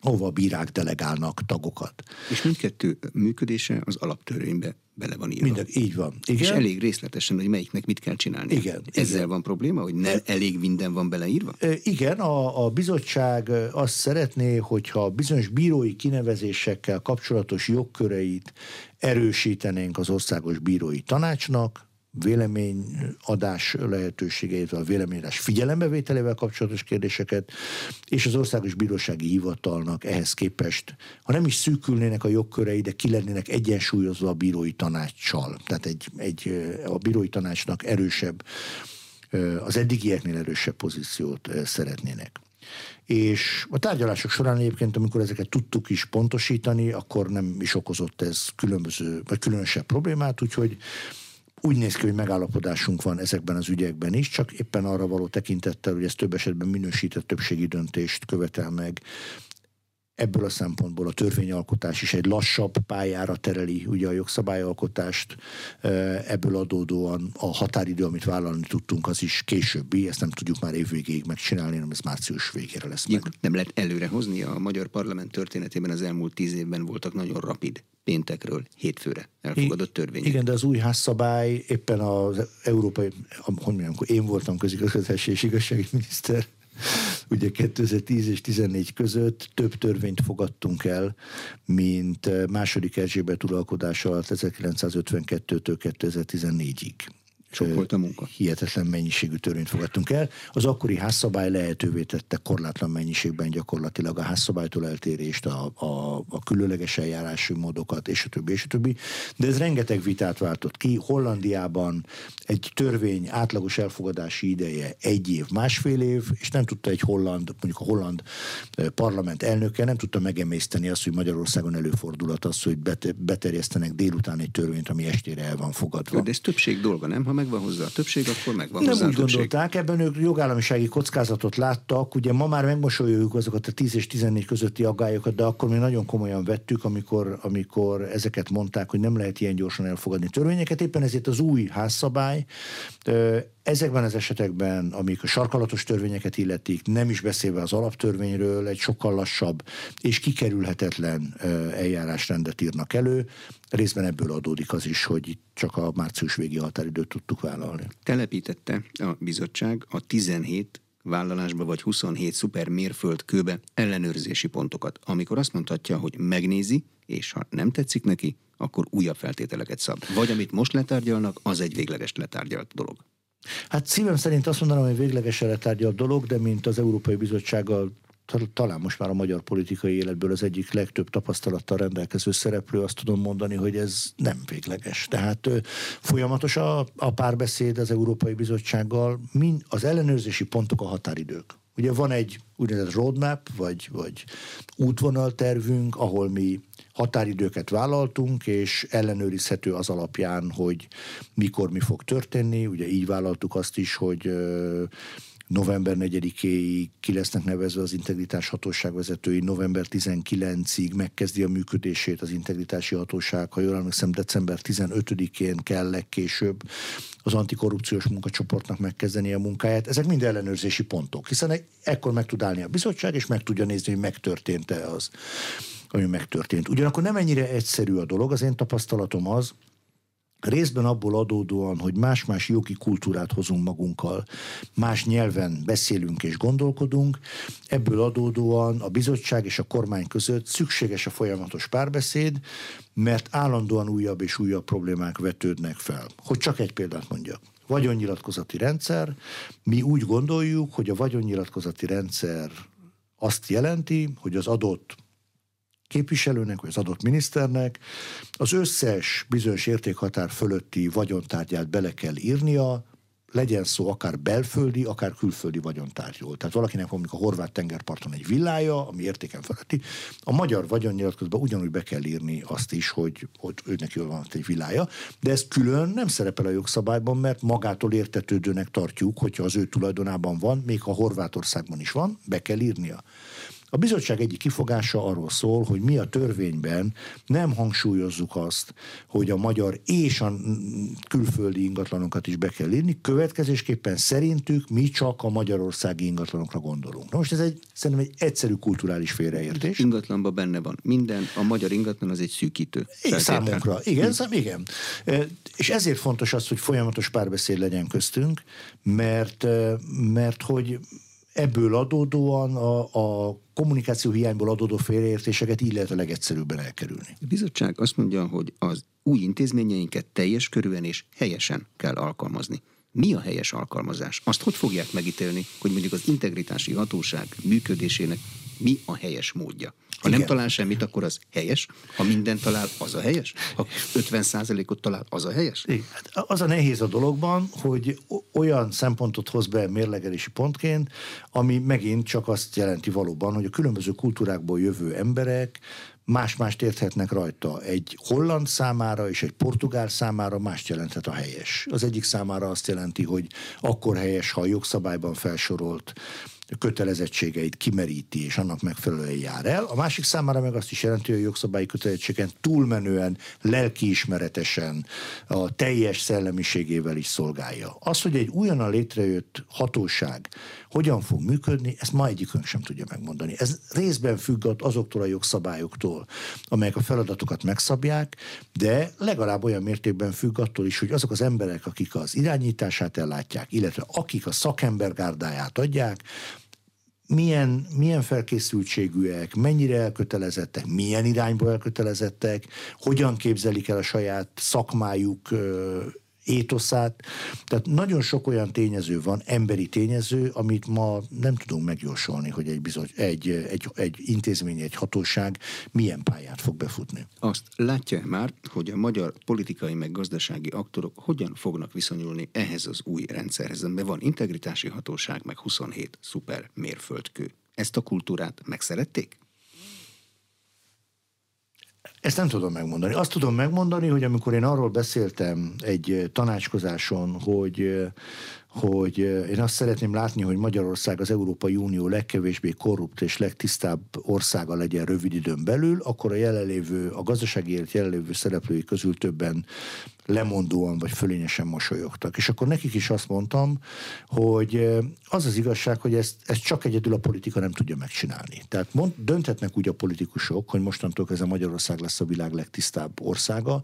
ahova a bírák delegálnak tagokat.
És mindkettő működése az alaptörvénybe bele van írva.
Minden, így van.
Igen. És elég részletesen, hogy melyiknek mit kell csinálni.
Igen.
Ezzel
igen.
van probléma, hogy ne, elég minden van beleírva?
Igen, a, a bizottság azt szeretné, hogyha bizonyos bírói kinevezésekkel kapcsolatos jogköreit erősítenénk az országos bírói tanácsnak, véleményadás lehetőségeit, a véleményadás figyelembevételével kapcsolatos kérdéseket, és az Országos Bírósági Hivatalnak ehhez képest, ha nem is szűkülnének a jogkörei, de ki lennének egyensúlyozva a bírói tanácssal. Tehát egy, egy, a bírói tanácsnak erősebb, az eddigieknél erősebb pozíciót szeretnének. És a tárgyalások során egyébként, amikor ezeket tudtuk is pontosítani, akkor nem is okozott ez különböző, vagy különösebb problémát, úgyhogy úgy néz ki, hogy megállapodásunk van ezekben az ügyekben is, csak éppen arra való tekintettel, hogy ez több esetben minősített többségi döntést követel meg, ebből a szempontból a törvényalkotás is egy lassabb pályára tereli ugye a jogszabályalkotást, ebből adódóan a határidő, amit vállalni tudtunk, az is későbbi, ezt nem tudjuk már évvégéig megcsinálni, hanem ez március végére lesz meg.
Nem lehet előre hozni, a magyar parlament történetében az elmúlt tíz évben voltak nagyon rapid péntekről hétfőre elfogadott törvények.
Igen, de az új házszabály éppen az európai, hogy mondjam, én voltam közigazgatási és igazsági miniszter, Ugye 2010 és 14 között több törvényt fogadtunk el, mint második Erzsébet uralkodása alatt 1952-től 2014-ig.
Sok volt a munka.
Hihetetlen mennyiségű törvényt fogadtunk el. Az akkori házszabály lehetővé tette korlátlan mennyiségben gyakorlatilag a házszabálytól eltérést, a, a, a különleges eljárási módokat, és a többi, és a többi. De ez rengeteg vitát váltott ki. Hollandiában egy törvény átlagos elfogadási ideje egy év, másfél év, és nem tudta egy holland, mondjuk a holland parlament elnöke nem tudta megemészteni azt, hogy Magyarországon előfordulat az, hogy beterjesztenek délután egy törvényt, ami estére el van fogadva.
De ez többség dolga, nem? Ha megvan hozzá a többség, akkor megvan
Nem
hozzá
úgy
a többség.
gondolták, ebben ők jogállamisági kockázatot láttak. Ugye ma már megmosolyoljuk azokat a 10 és 14 közötti aggályokat, de akkor mi nagyon komolyan vettük, amikor, amikor ezeket mondták, hogy nem lehet ilyen gyorsan elfogadni törvényeket. Éppen ezért az új házszabály Ezekben az esetekben, amik a sarkalatos törvényeket illetik, nem is beszélve az alaptörvényről, egy sokkal lassabb és kikerülhetetlen eljárásrendet írnak elő. Részben ebből adódik az is, hogy itt csak a március végi határidőt tudtuk vállalni.
Telepítette a bizottság a 17 vállalásba vagy 27 szuper mérföldkőbe ellenőrzési pontokat, amikor azt mondhatja, hogy megnézi, és ha nem tetszik neki, akkor újabb feltételeket szab. Vagy amit most letárgyalnak, az egy végleges letárgyalt dolog.
Hát szívem szerint azt mondanám, hogy véglegesen letárgyalt dolog, de mint az Európai Bizottsággal talán most már a magyar politikai életből az egyik legtöbb tapasztalattal rendelkező szereplő, azt tudom mondani, hogy ez nem végleges. Tehát folyamatos a, a párbeszéd az Európai Bizottsággal, mind az ellenőrzési pontok a határidők. Ugye van egy úgynevezett roadmap, vagy, vagy útvonaltervünk, ahol mi határidőket vállaltunk, és ellenőrizhető az alapján, hogy mikor mi fog történni. Ugye így vállaltuk azt is, hogy november 4-éig ki lesznek nevezve az integritás hatóság vezetői, november 19-ig megkezdi a működését az integritási hatóság, ha jól emlékszem, december 15-én kell legkésőbb az antikorrupciós munkacsoportnak megkezdeni a munkáját. Ezek mind ellenőrzési pontok, hiszen ekkor meg tud állni a bizottság, és meg tudja nézni, hogy megtörtént-e az, ami megtörtént. Ugyanakkor nem ennyire egyszerű a dolog, az én tapasztalatom az, Részben abból adódóan, hogy más-más jogi kultúrát hozunk magunkkal, más nyelven beszélünk és gondolkodunk, ebből adódóan a bizottság és a kormány között szükséges a folyamatos párbeszéd, mert állandóan újabb és újabb problémák vetődnek fel. Hogy csak egy példát mondjak. Vagyonnyilatkozati rendszer. Mi úgy gondoljuk, hogy a vagyonnyilatkozati rendszer azt jelenti, hogy az adott képviselőnek, vagy az adott miniszternek az összes bizonyos értékhatár fölötti vagyontárgyát bele kell írnia, legyen szó akár belföldi, akár külföldi vagyontárgyról. Tehát valakinek mondjuk a horvát tengerparton egy villája, ami értéken feletti, a magyar vagyonnyilatkozatban ugyanúgy be kell írni azt is, hogy, hogy őnek jól van egy villája, de ez külön nem szerepel a jogszabályban, mert magától értetődőnek tartjuk, hogyha az ő tulajdonában van, még ha Horvátországban is van, be kell írnia. A bizottság egyik kifogása arról szól, hogy mi a törvényben nem hangsúlyozzuk azt, hogy a magyar és a külföldi ingatlanokat is be kell írni, következésképpen szerintük mi csak a magyarországi ingatlanokra gondolunk. Na most ez egy, szerintem egy egyszerű kulturális félreértés.
Ingatlanban benne van minden, a magyar ingatlan az egy szűkítő.
Igen, számunkra, igen, szám, igen. És ezért fontos az, hogy folyamatos párbeszéd legyen köztünk, mert, mert hogy ebből adódóan a, a kommunikáció hiányból adódó félreértéseket így lehet a legegyszerűbben elkerülni.
A bizottság azt mondja, hogy az új intézményeinket teljes körűen és helyesen kell alkalmazni. Mi a helyes alkalmazás? Azt hogy fogják megítélni, hogy mondjuk az integritási hatóság működésének mi a helyes módja? Ha Igen. nem talál semmit, akkor az helyes. Ha minden talál, az a helyes. Ha 50%-ot talál, az a helyes.
Igen. Hát az a nehéz a dologban, hogy olyan szempontot hoz be mérlegelési pontként, ami megint csak azt jelenti valóban, hogy a különböző kultúrákból jövő emberek más-mást érthetnek rajta. Egy holland számára és egy portugál számára mást jelenthet a helyes. Az egyik számára azt jelenti, hogy akkor helyes, ha a jogszabályban felsorolt kötelezettségeit kimeríti, és annak megfelelően jár el. A másik számára meg azt is jelenti, hogy a jogszabályi kötelezettségen túlmenően, lelkiismeretesen, a teljes szellemiségével is szolgálja. Az, hogy egy újonnan létrejött hatóság hogyan fog működni, ezt ma egyikünk sem tudja megmondani. Ez részben függ azoktól a jogszabályoktól, amelyek a feladatokat megszabják, de legalább olyan mértékben függ attól is, hogy azok az emberek, akik az irányítását ellátják, illetve akik a szakembergárdáját adják, milyen, milyen felkészültségűek, mennyire elkötelezettek, milyen irányba elkötelezettek, hogyan képzelik el a saját szakmájuk étoszát. Tehát nagyon sok olyan tényező van, emberi tényező, amit ma nem tudunk megjósolni, hogy egy, bizony, egy, egy, egy intézmény, egy hatóság milyen pályát fog befutni.
Azt látja már, hogy a magyar politikai meg gazdasági aktorok hogyan fognak viszonyulni ehhez az új rendszerhez, amiben van integritási hatóság, meg 27 szuper mérföldkő. Ezt a kultúrát megszerették?
Ezt nem tudom megmondani. Azt tudom megmondani, hogy amikor én arról beszéltem egy tanácskozáson, hogy hogy én azt szeretném látni, hogy Magyarország az Európai Unió legkevésbé korrupt és legtisztább országa legyen rövid időn belül, akkor a jelenlévő, a gazdasági élet jelenlévő szereplői közül többen lemondóan vagy fölényesen mosolyogtak. És akkor nekik is azt mondtam, hogy az az igazság, hogy ezt, ezt csak egyedül a politika nem tudja megcsinálni. Tehát mond, dönthetnek úgy a politikusok, hogy mostantól ez a Magyarország lesz a világ legtisztább országa,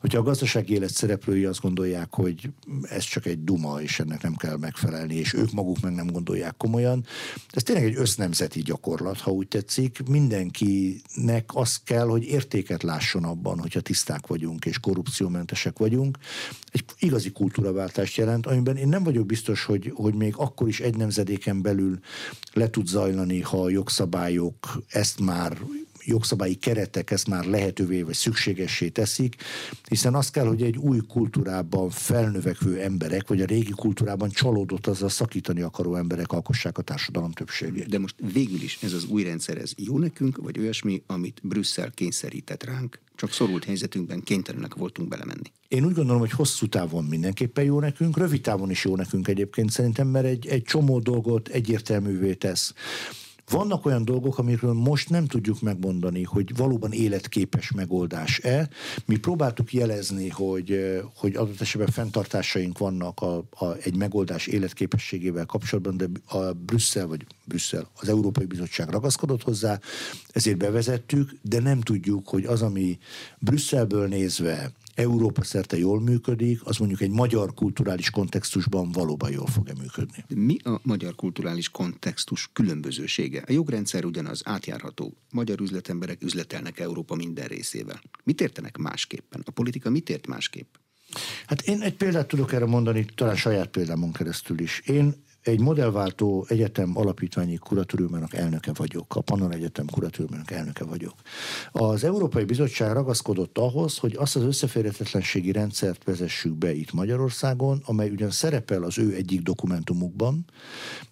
hogyha a gazdasági élet szereplői azt gondolják, hogy ez csak egy duma, és ennek nem kell megfelelni, és ők maguk meg nem gondolják komolyan. Ez tényleg egy össznemzeti gyakorlat, ha úgy tetszik. Mindenkinek az kell, hogy értéket lásson abban, hogyha tiszták vagyunk és korrupciómentesek vagyunk, egy igazi kultúraváltást jelent, amiben én nem vagyok biztos, hogy, hogy még akkor is egy nemzedéken belül le tud zajlani, ha a jogszabályok ezt már jogszabályi keretek ezt már lehetővé vagy szükségessé teszik, hiszen az kell, hogy egy új kultúrában felnövekvő emberek, vagy a régi kultúrában csalódott azzal szakítani akaró emberek alkossák a társadalom többségét.
De most végül is ez az új rendszer, ez jó nekünk, vagy olyasmi, amit Brüsszel kényszerített ránk? Csak szorult helyzetünkben kénytelenek voltunk belemenni.
Én úgy gondolom, hogy hosszú távon mindenképpen jó nekünk, rövid távon is jó nekünk egyébként szerintem, mert egy, egy csomó dolgot egyértelművé tesz. Vannak olyan dolgok, amikről most nem tudjuk megmondani, hogy valóban életképes megoldás-e. Mi próbáltuk jelezni, hogy, hogy adott esetben fenntartásaink vannak a, a, egy megoldás életképességével kapcsolatban, de a Brüsszel, vagy Brüsszel, az Európai Bizottság ragaszkodott hozzá, ezért bevezettük, de nem tudjuk, hogy az, ami Brüsszelből nézve Európa szerte jól működik, az mondjuk egy magyar kulturális kontextusban valóban jól fog-e működni.
Mi a magyar kulturális kontextus különbözősége? A jogrendszer ugyanaz, átjárható. Magyar üzletemberek üzletelnek Európa minden részével. Mit értenek másképpen? A politika mit ért másképp?
Hát én egy példát tudok erre mondani, talán saját példámon keresztül is. Én egy modellváltó egyetem alapítványi kuratóriumának elnöke vagyok, a Pannon Egyetem kuratóriumának elnöke vagyok. Az Európai Bizottság ragaszkodott ahhoz, hogy azt az összeférhetetlenségi rendszert vezessük be itt Magyarországon, amely ugyan szerepel az ő egyik dokumentumukban,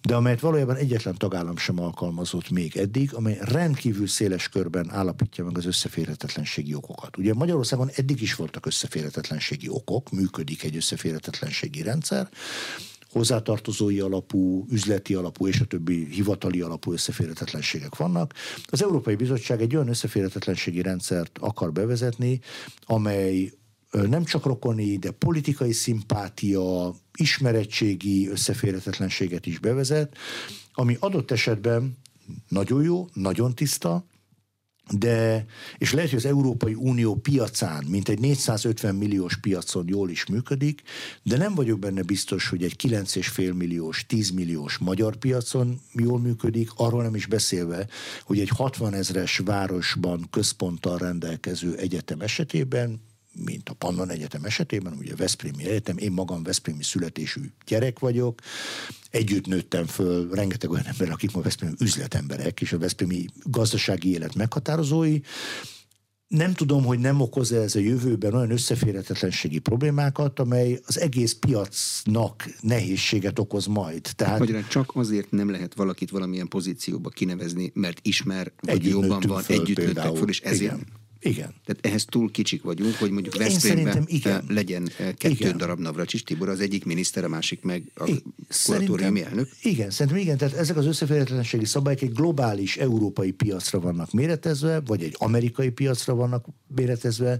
de amelyet valójában egyetlen tagállam sem alkalmazott még eddig, amely rendkívül széles körben állapítja meg az összeférhetetlenségi okokat. Ugye Magyarországon eddig is voltak összeférhetetlenségi okok, működik egy összeférhetetlenségi rendszer, hozzátartozói alapú, üzleti alapú és a többi hivatali alapú összeférhetetlenségek vannak. Az Európai Bizottság egy olyan összeférhetetlenségi rendszert akar bevezetni, amely nem csak rokoni, de politikai szimpátia, ismeretségi összeférhetetlenséget is bevezet, ami adott esetben nagyon jó, nagyon tiszta, de, és lehet, hogy az Európai Unió piacán, mint egy 450 milliós piacon jól is működik, de nem vagyok benne biztos, hogy egy 9,5 milliós, 10 milliós magyar piacon jól működik, arról nem is beszélve, hogy egy 60 ezres városban központtal rendelkező egyetem esetében mint a Pannon Egyetem esetében, ugye Veszprémi Egyetem, én magam Veszprémi születésű gyerek vagyok, együtt nőttem föl rengeteg olyan ember, akik ma Veszprémi üzletemberek, és a Veszprémi gazdasági élet meghatározói, nem tudom, hogy nem okoz ez a jövőben olyan összeférhetetlenségi problémákat, amely az egész piacnak nehézséget okoz majd.
Tehát Magyarán csak azért nem lehet valakit valamilyen pozícióba kinevezni, mert ismer, vagy jobban van, föl, együtt nőttek föl, és ezért... Igen
Igen.
Tehát ehhez túl kicsik vagyunk, hogy mondjuk Veszprémben legyen kettő igen. darab Navracsis Tibor, az egyik miniszter, a másik meg a kuratóriumi elnök.
Igen, szerintem igen, tehát ezek az összeférhetetlenségi szabályok egy globális európai piacra vannak méretezve, vagy egy amerikai piacra vannak méretezve,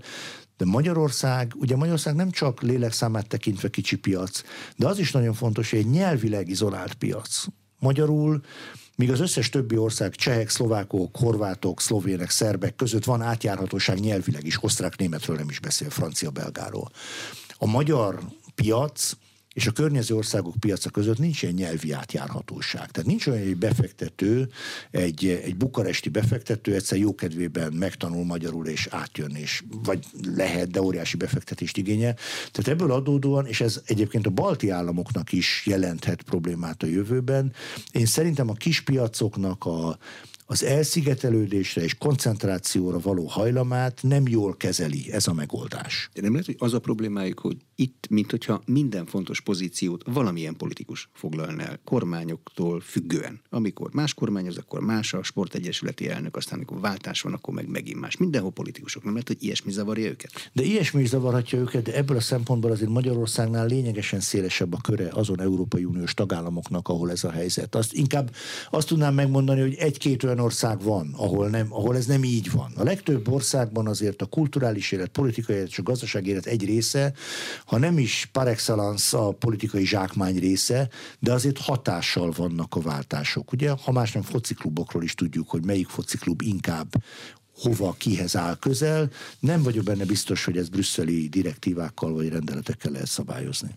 de Magyarország, ugye Magyarország nem csak lélekszámát tekintve kicsi piac, de az is nagyon fontos, hogy egy nyelvileg izolált piac. Magyarul míg az összes többi ország, csehek, szlovákok, horvátok, szlovének, szerbek között van átjárhatóság nyelvileg is, osztrák-németről nem is beszél, francia-belgáról. A magyar piac és a környező országok piaca között nincs ilyen nyelvi átjárhatóság. Tehát nincs olyan, egy befektető, egy, egy bukaresti befektető egyszer jókedvében megtanul magyarul és átjön, és vagy lehet, de óriási befektetést igényel. Tehát ebből adódóan, és ez egyébként a balti államoknak is jelenthet problémát a jövőben, én szerintem a kispiacoknak a, az elszigetelődésre és koncentrációra való hajlamát nem jól kezeli ez a megoldás.
De nem lehet, hogy az a problémájuk, hogy itt, mint hogyha minden fontos pozíciót valamilyen politikus foglalna el, kormányoktól függően. Amikor más kormány, az akkor más a sportegyesületi elnök, aztán amikor váltás van, akkor meg megint más. Mindenhol politikusok. Nem lehet, hogy ilyesmi zavarja őket?
De ilyesmi is zavarhatja őket, de ebből a szempontból azért Magyarországnál lényegesen szélesebb a köre azon Európai Uniós tagállamoknak, ahol ez a helyzet. Azt inkább azt tudnám megmondani, hogy egy-két olyan ország van, ahol, nem, ahol ez nem így van. A legtöbb országban azért a kulturális élet, politikai élet és a gazdasági élet egy része, ha nem is par excellence a politikai zsákmány része, de azért hatással vannak a váltások. Ugye, ha más nem fociklubokról is tudjuk, hogy melyik fociklub inkább hova, kihez áll közel. Nem vagyok benne biztos, hogy ez brüsszeli direktívákkal vagy rendeletekkel lehet szabályozni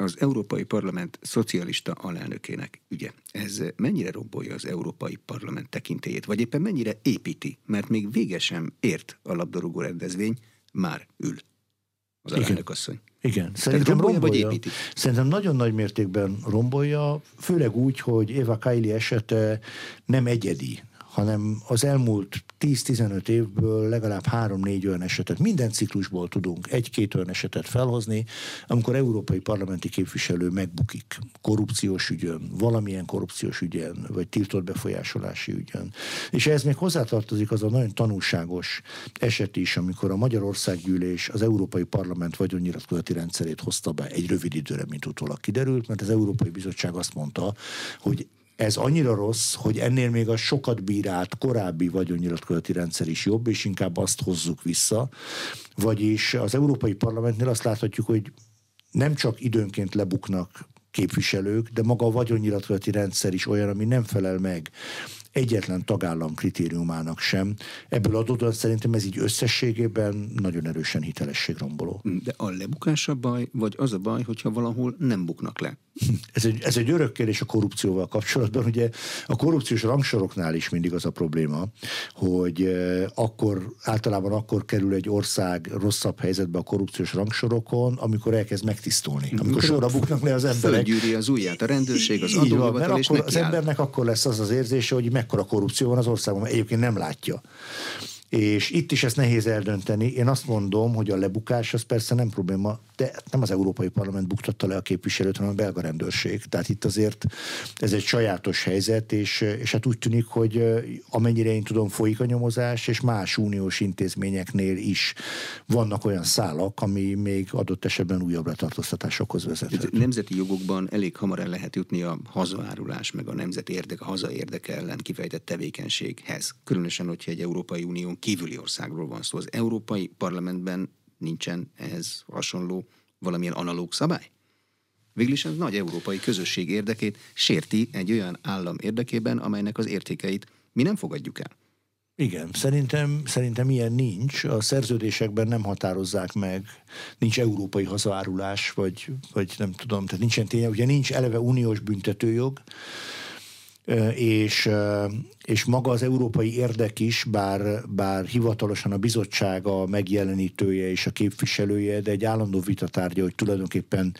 az Európai Parlament szocialista alelnökének ügye. Ez mennyire rombolja az Európai Parlament tekintélyét, vagy éppen mennyire építi, mert még végesen ért a labdarúgó rendezvény, már ül az alelnök asszony.
Igen, szerintem rombolja, rombolja, vagy építi? Szerintem nagyon nagy mértékben rombolja, főleg úgy, hogy Eva Kaili esete nem egyedi hanem az elmúlt 10-15 évből legalább 3-4 olyan esetet, minden ciklusból tudunk egy-két olyan esetet felhozni, amikor európai parlamenti képviselő megbukik korrupciós ügyön, valamilyen korrupciós ügyen, vagy tiltott befolyásolási ügyön. És ez még hozzátartozik az a nagyon tanulságos eset is, amikor a Magyarországgyűlés az Európai Parlament vagyonnyilatkozati rendszerét hozta be egy rövid időre, mint utólag kiderült, mert az Európai Bizottság azt mondta, hogy ez annyira rossz, hogy ennél még a sokat bírált korábbi vagyonnyilatkozati rendszer is jobb, és inkább azt hozzuk vissza. Vagyis az Európai Parlamentnél azt láthatjuk, hogy nem csak időnként lebuknak képviselők, de maga a vagyonnyilatkozati rendszer is olyan, ami nem felel meg egyetlen tagállam kritériumának sem. Ebből adódóan szerintem ez így összességében nagyon erősen hitelességromboló.
De a lebukás a baj, vagy az a baj, hogyha valahol nem buknak le?
Ez egy, ez egy örök kérdés a korrupcióval kapcsolatban. Ugye a korrupciós rangsoroknál is mindig az a probléma, hogy eh, akkor, általában akkor kerül egy ország rosszabb helyzetbe a korrupciós rangsorokon, amikor elkezd megtisztulni. Amikor sorra buknak le az emberek.
Fölgyűri az ujját a rendőrség, az adóhivatal,
és akkor az embernek akkor lesz az az érzése, hogy mekkora korrupció van az országban, egyébként nem látja. És itt is ezt nehéz eldönteni. Én azt mondom, hogy a lebukás az persze nem probléma, de nem az Európai Parlament buktatta le a képviselőt, hanem a belga rendőrség. Tehát itt azért ez egy sajátos helyzet, és, és hát úgy tűnik, hogy amennyire én tudom, folyik a nyomozás, és más uniós intézményeknél is vannak olyan szálak, ami még adott esetben újabb letartóztatásokhoz vezethet.
Nemzeti jogokban elég hamar el lehet jutni a hazaárulás, meg a nemzeti érdek, a haza érdeke ellen kifejtett tevékenységhez. Különösen, hogyha egy Európai Unión kívüli országról van szó. Az Európai Parlamentben nincsen ehhez hasonló valamilyen analóg szabály? Végül is a nagy európai közösség érdekét sérti egy olyan állam érdekében, amelynek az értékeit mi nem fogadjuk el.
Igen, szerintem, szerintem ilyen nincs. A szerződésekben nem határozzák meg, nincs európai hazárulás, vagy, vagy nem tudom, tehát nincsen tényleg, ugye nincs eleve uniós büntetőjog, és, és maga az európai érdek is, bár, bár hivatalosan a bizottság a megjelenítője és a képviselője, de egy állandó vitatárgya, hogy tulajdonképpen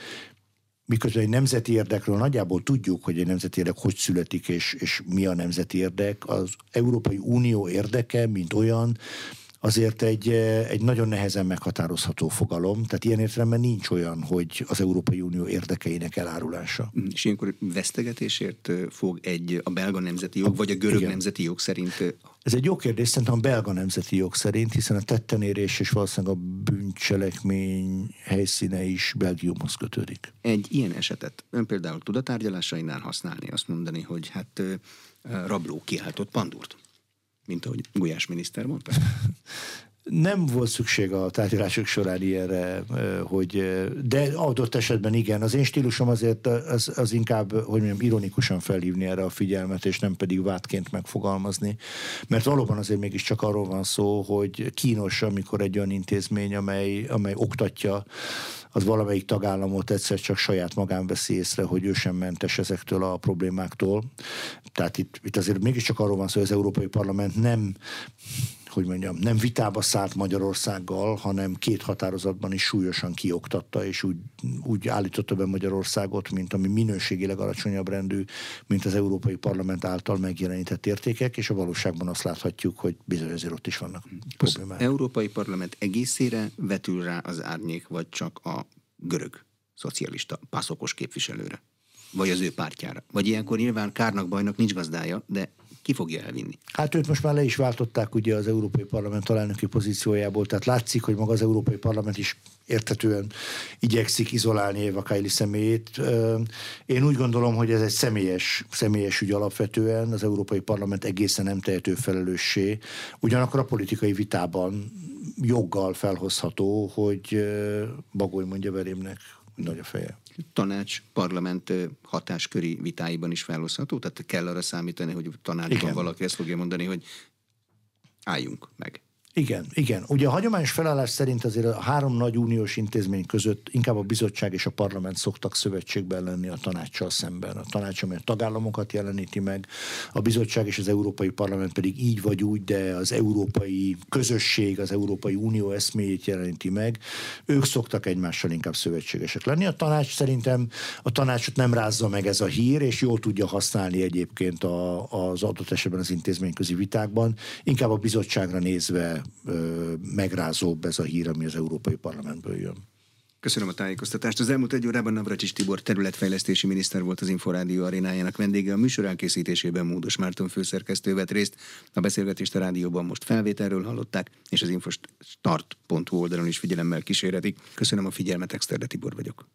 miközben egy nemzeti érdekről nagyjából tudjuk, hogy egy nemzeti érdek hogy születik, és, és mi a nemzeti érdek, az Európai Unió érdeke, mint olyan, azért egy, egy nagyon nehezen meghatározható fogalom, tehát ilyen értelemben nincs olyan, hogy az Európai Unió érdekeinek elárulása.
Mm, és ilyenkor vesztegetésért fog egy a belga nemzeti jog, vagy a görög Igen. nemzeti jog szerint
ez egy jó kérdés, szerintem a belga nemzeti jog szerint, hiszen a tettenérés és valószínűleg a bűncselekmény helyszíne is Belgiumhoz kötődik.
Egy ilyen esetet ön például tud a tárgyalásainál használni, azt mondani, hogy hát rabló kiáltott pandurt, mint ahogy Gulyás miniszter mondta?
Nem volt szükség a tárgyalások során ilyenre, hogy, de adott esetben igen. Az én stílusom azért az, az inkább, hogy mondjam, ironikusan felhívni erre a figyelmet, és nem pedig vádként megfogalmazni. Mert valóban azért mégiscsak arról van szó, hogy kínos, amikor egy olyan intézmény, amely, amely oktatja az valamelyik tagállamot egyszer csak saját magán veszi észre, hogy ő sem mentes ezektől a problémáktól. Tehát itt, itt azért mégiscsak arról van szó, hogy az Európai Parlament nem hogy mondjam, nem vitába szállt Magyarországgal, hanem két határozatban is súlyosan kioktatta, és úgy, úgy állította be Magyarországot, mint ami minőségileg alacsonyabb rendű, mint az Európai Parlament által megjelenített értékek, és a valóságban azt láthatjuk, hogy bizony azért ott is vannak problémák.
Az Európai Parlament egészére vetül rá az árnyék, vagy csak a görög szocialista pászokos képviselőre? Vagy az ő pártjára? Vagy ilyenkor nyilván kárnak bajnak nincs gazdája, de ki fogja elvinni?
Hát őt most már le is váltották ugye az Európai Parlament alelnöki pozíciójából, tehát látszik, hogy maga az Európai Parlament is értetően igyekszik izolálni Éva Kaili személyét. Én úgy gondolom, hogy ez egy személyes, személyes ügy alapvetően, az Európai Parlament egészen nem tehető felelőssé. Ugyanakkor a politikai vitában joggal felhozható, hogy Bagoly mondja Verémnek, nagy a feje
tanács parlament hatásköri vitáiban is felhozható? Tehát kell arra számítani, hogy tanácsban Igen. valaki ezt fogja mondani, hogy álljunk meg.
Igen, igen. Ugye a hagyományos felállás szerint azért a három nagy uniós intézmény között inkább a bizottság és a parlament szoktak szövetségben lenni a tanácssal szemben. A tanács, amely a tagállamokat jeleníti meg, a bizottság és az Európai Parlament pedig így vagy úgy, de az európai közösség, az Európai Unió eszméjét jeleníti meg. Ők szoktak egymással inkább szövetségesek lenni. A tanács szerintem a tanácsot nem rázza meg ez a hír, és jól tudja használni egyébként a, az adott esetben az intézményközi vitákban. Inkább a bizottságra nézve megrázóbb ez a hír, ami az Európai Parlamentből jön.
Köszönöm a tájékoztatást. Az elmúlt egy órában Navracsis Tibor területfejlesztési miniszter volt az Inforádió arénájának vendége. A műsor elkészítésében Módos Márton főszerkesztő vett részt. A beszélgetést a rádióban most felvételről hallották, és az infostart.hu oldalon is figyelemmel kísérhetik. Köszönöm a figyelmet, Exterde Tibor vagyok.